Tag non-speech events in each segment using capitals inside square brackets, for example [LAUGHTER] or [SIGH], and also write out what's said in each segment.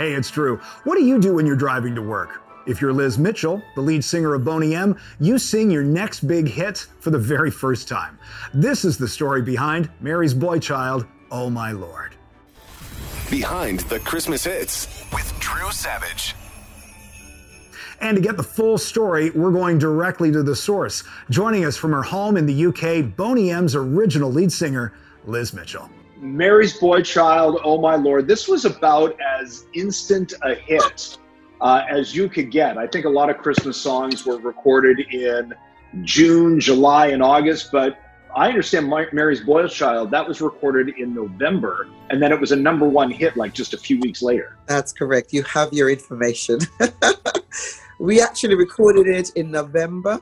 Hey, it's true. What do you do when you're driving to work? If you're Liz Mitchell, the lead singer of Boney M, you sing your next big hit for the very first time. This is the story behind Mary's Boy Child, Oh My Lord. Behind the Christmas hits with Drew Savage. And to get the full story, we're going directly to the source. Joining us from her home in the UK, Boney M's original lead singer, Liz Mitchell. Mary's Boy Child, Oh My Lord. This was about as instant a hit uh, as you could get. I think a lot of Christmas songs were recorded in June, July, and August, but I understand Mary's Boy Child, that was recorded in November, and then it was a number one hit like just a few weeks later. That's correct. You have your information. [LAUGHS] we actually recorded it in November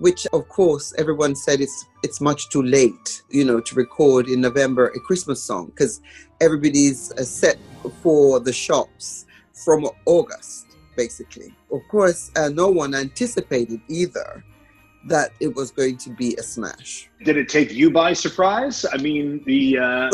which of course everyone said it's it's much too late you know to record in november a christmas song because everybody's uh, set for the shops from august basically. Of course uh, no one anticipated either that it was going to be a smash. Did it take you by surprise? I mean the uh...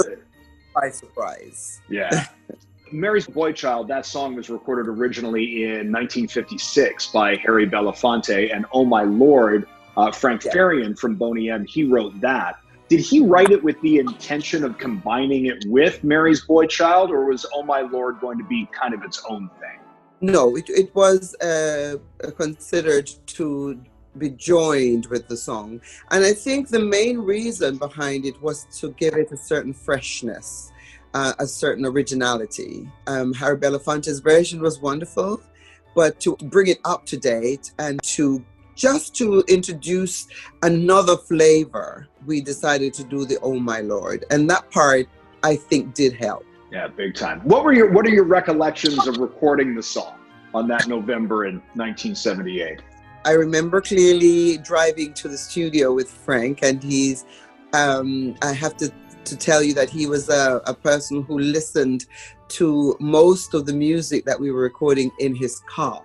by surprise. Yeah. [LAUGHS] Mary's Boy Child, that song was recorded originally in 1956 by Harry Belafonte, and Oh My Lord uh, Frank yeah. Farian from Boney M, he wrote that. Did he write it with the intention of combining it with Mary's Boy Child, or was Oh My Lord going to be kind of its own thing? No, it, it was uh, considered to be joined with the song. And I think the main reason behind it was to give it a certain freshness, uh, a certain originality. Um, Harry Belafonte's version was wonderful, but to bring it up to date and to just to introduce another flavor, we decided to do the Oh My Lord. And that part I think did help. Yeah, big time. What were your what are your recollections of recording the song on that November in 1978? I remember clearly driving to the studio with Frank and he's um, I have to to tell you that he was a, a person who listened to most of the music that we were recording in his car.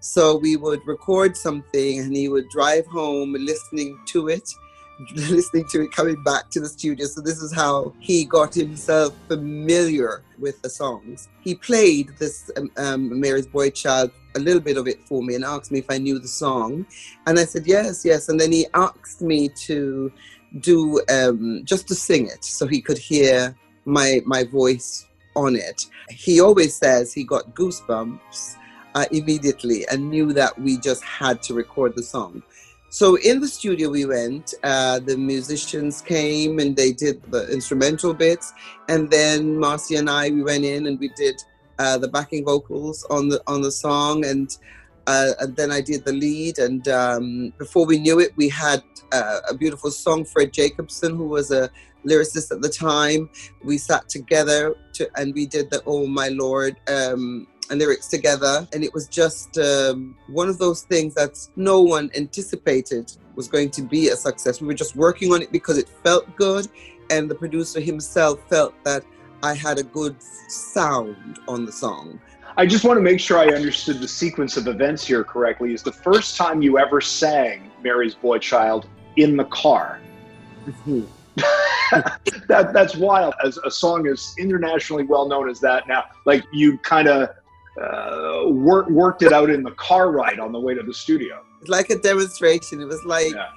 So we would record something and he would drive home listening to it, [LAUGHS] listening to it coming back to the studio. So this is how he got himself familiar with the songs. He played this um, um, Mary's Boy Child, a little bit of it for me and asked me if I knew the song. And I said, yes, yes. And then he asked me to do um, just to sing it so he could hear my my voice on it. He always says he got goosebumps uh, immediately and knew that we just had to record the song. So in the studio we went, uh, the musicians came and they did the instrumental bits, and then Marcy and I we went in and we did uh, the backing vocals on the on the song, and, uh, and then I did the lead. And um, before we knew it, we had uh, a beautiful song. Fred Jacobson, who was a lyricist at the time, we sat together to, and we did the "Oh My Lord." Um, lyrics together. And it was just um, one of those things that no one anticipated was going to be a success. We were just working on it because it felt good. And the producer himself felt that I had a good sound on the song. I just want to make sure I understood the sequence of events here correctly. Is the first time you ever sang Mary's Boy Child in the car? Mm-hmm. [LAUGHS] that that's wild. As a song as internationally well known as that now, like you kind of uh, work, worked it out in the car ride on the way to the studio. Like a demonstration. It was like, yeah.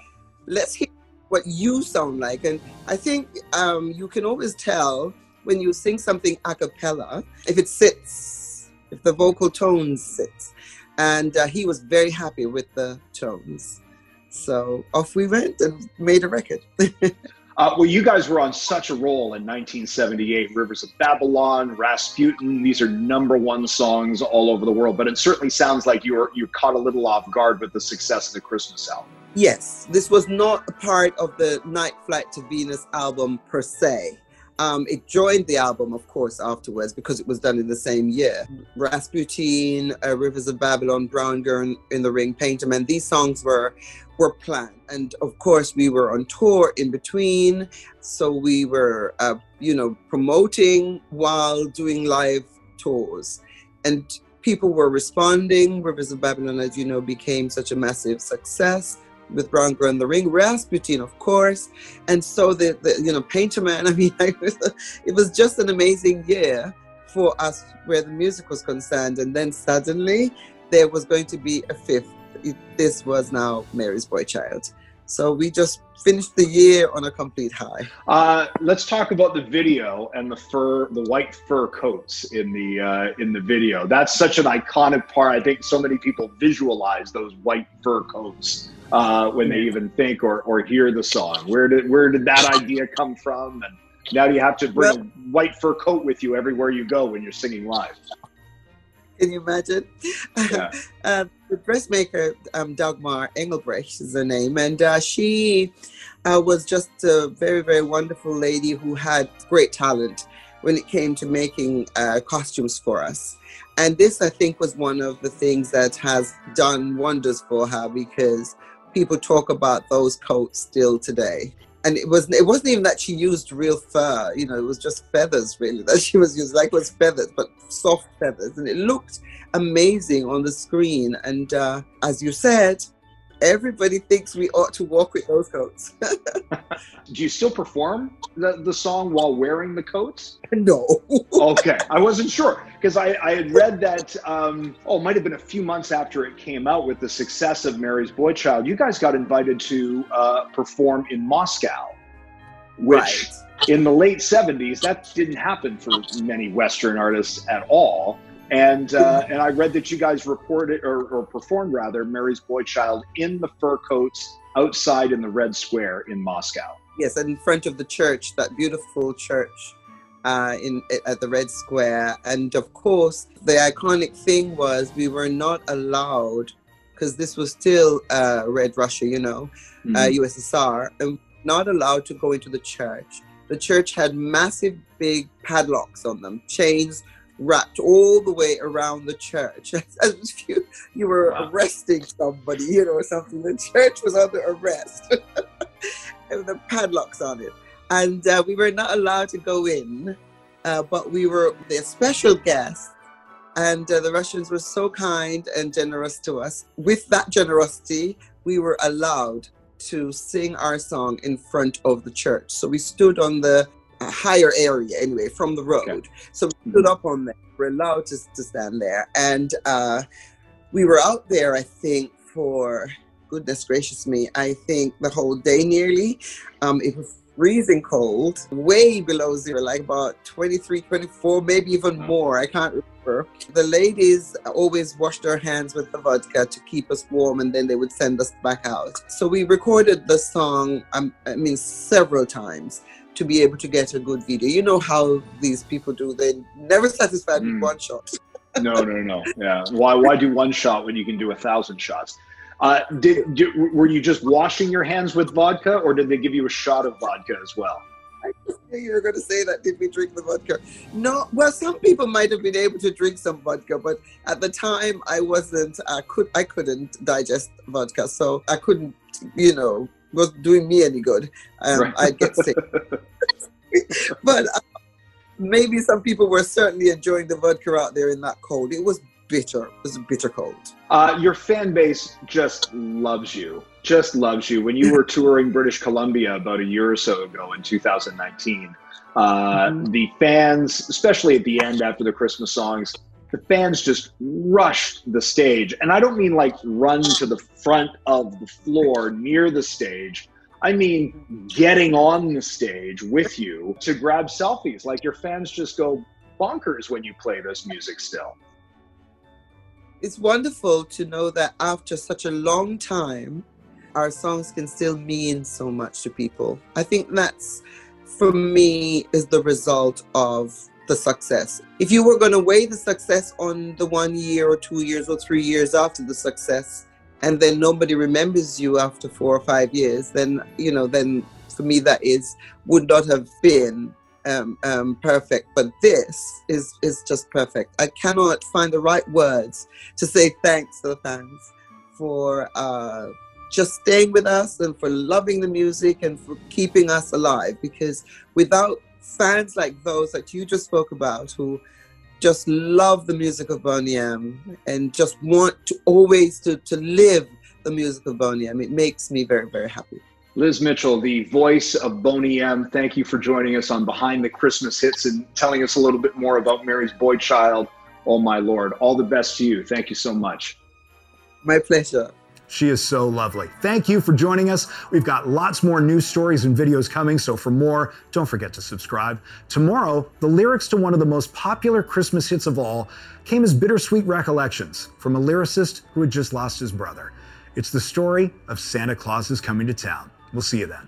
let's hear what you sound like. And I think um, you can always tell when you sing something a cappella if it sits, if the vocal tones sits. And uh, he was very happy with the tones. So off we went and made a record. [LAUGHS] Uh, well, you guys were on such a roll in 1978. Rivers of Babylon, Rasputin. These are number one songs all over the world. But it certainly sounds like you were you caught a little off guard with the success of the Christmas album. Yes, this was not a part of the Night Flight to Venus album per se. Um, it joined the album, of course, afterwards because it was done in the same year. Rasputin, uh, Rivers of Babylon, Brown Girl in the Ring, Painter Man. These songs were were planned, and of course, we were on tour in between, so we were, uh, you know, promoting while doing live tours, and people were responding. Rivers of Babylon, as you know, became such a massive success with Brown Girl in the Ring, Rasputin, of course, and so the, the you know Painter Man. [LAUGHS] I mean, it was just an amazing year for us where the music was concerned. And then suddenly there was going to be a fifth. It, this was now Mary's Boy Child. So we just finished the year on a complete high. Uh, let's talk about the video and the fur, the white fur coats in the uh, in the video. That's such an iconic part. I think so many people visualize those white fur coats uh, when they even think or, or hear the song. Where did where did that idea come from? And now you have to bring well, a white fur coat with you everywhere you go when you're singing live. Can you imagine? Yeah. uh, [LAUGHS] the dressmaker, um, Dagmar Engelbrecht is her name, and uh, she uh, was just a very, very wonderful lady who had great talent when it came to making uh, costumes for us. And this, I think, was one of the things that has done wonders for her because people talk about those coats still today and it was it wasn't even that she used real fur you know it was just feathers really that she was using. Like was feathers but soft feathers. And it looked amazing on the screen. And uh, as you said everybody thinks we ought to walk with those coats. [LAUGHS] Do you still perform the, the song while wearing the coats? No. [LAUGHS] okay, I wasn't sure because I, I had read that, um, oh, it might have been a few months after it came out with the success of Mary's Boy Child. You guys got invited to uh, perform in Moscow, which. Right. In the late 70s, that didn't happen for many Western artists at all. And uh, and I read that you guys reported or, or performed rather Mary's Boy Child in the fur coats outside in the Red Square in Moscow. Yes, in front of the church, that beautiful church uh, in at the Red Square. And of course, the iconic thing was we were not allowed because this was still uh, Red Russia, you know, uh, mm-hmm. uh, USSR, and not allowed to go into the church. The church had massive, big padlocks on them, chains wrapped all the way around the church [LAUGHS] as if you, you were wow. arresting somebody, you know, or something. The church was under arrest. [LAUGHS] and the padlocks on it. And uh, we were not allowed to go in, uh, but we were the special guests. And uh, the Russians were so kind and generous to us. With that generosity, we were allowed to sing our song in front of the church. So we stood on the a higher area anyway from the road. Okay. So we stood up on there. We're allowed to, to stand there. And uh, we were out there, I think, for goodness gracious me, I think the whole day nearly. Um, it was freezing cold, way below zero, like about 23, 24, maybe even more. I can't remember. The ladies always washed their hands with the vodka to keep us warm, and then they would send us back out. So we recorded the song, um, I mean, several times to be able to get a good video. You know how these people do; they never satisfied mm. with one shot. no, no, no. Yeah. Why? Why do one shot when you can do a thousand shots? Uh, did, did, were you just washing your hands with vodka, or did they give you a shot of vodka as well? I knew you were going to say that. Did we drink the vodka? No. Well, some people might have been able to drink some vodka, but at the time, I wasn't. I could. I couldn't digest vodka, so I couldn't. You know, was doing me any good. Um, right. I'd get sick. [LAUGHS] but uh, maybe some people were certainly enjoying the vodka out there in that cold. It was bitter. It was bitter cold. Uh, your fan base just loves you. Just loves you. When you were [LAUGHS] touring British Columbia about a year or so ago in 2019, uh, mm-hmm. the fans, especially at the end after the Christmas songs, the fans just rushed the stage. And I don't mean like run to the front of the floor near the stage. I mean getting on the stage with you to grab selfies. Like your fans just go bonkers when you play this music still. It's wonderful to know that after such a long time, our songs can still mean so much to people. I think that's, for me, is the result of the success. If you were going to weigh the success on the one year or two years or three years after the success, and then nobody remembers you after four or five years, then you know, then for me that is would not have been um, um, perfect. But this is is just perfect. I cannot find the right words to say thanks to the fans for uh, just staying with us and for loving the music and for keeping us alive. Because without fans like those that you just spoke about who just love the music of Boney M and just want to always to, to live the music of Boney M, it makes me very, very happy. Liz Mitchell, the voice of Boney M, thank you for joining us on Behind the Christmas Hits and telling us a little bit more about Mary's boy child. Oh, my Lord. All the best to you. Thank you so much. My pleasure. She is so lovely. Thank you for joining us. We've got lots more news stories and videos coming, so for more, don't forget to subscribe. Tomorrow, the lyrics to one of the most popular Christmas hits of all came as bittersweet recollections from a lyricist who had just lost his brother. It's the story of Santa Claus is coming to town. We'll see you then.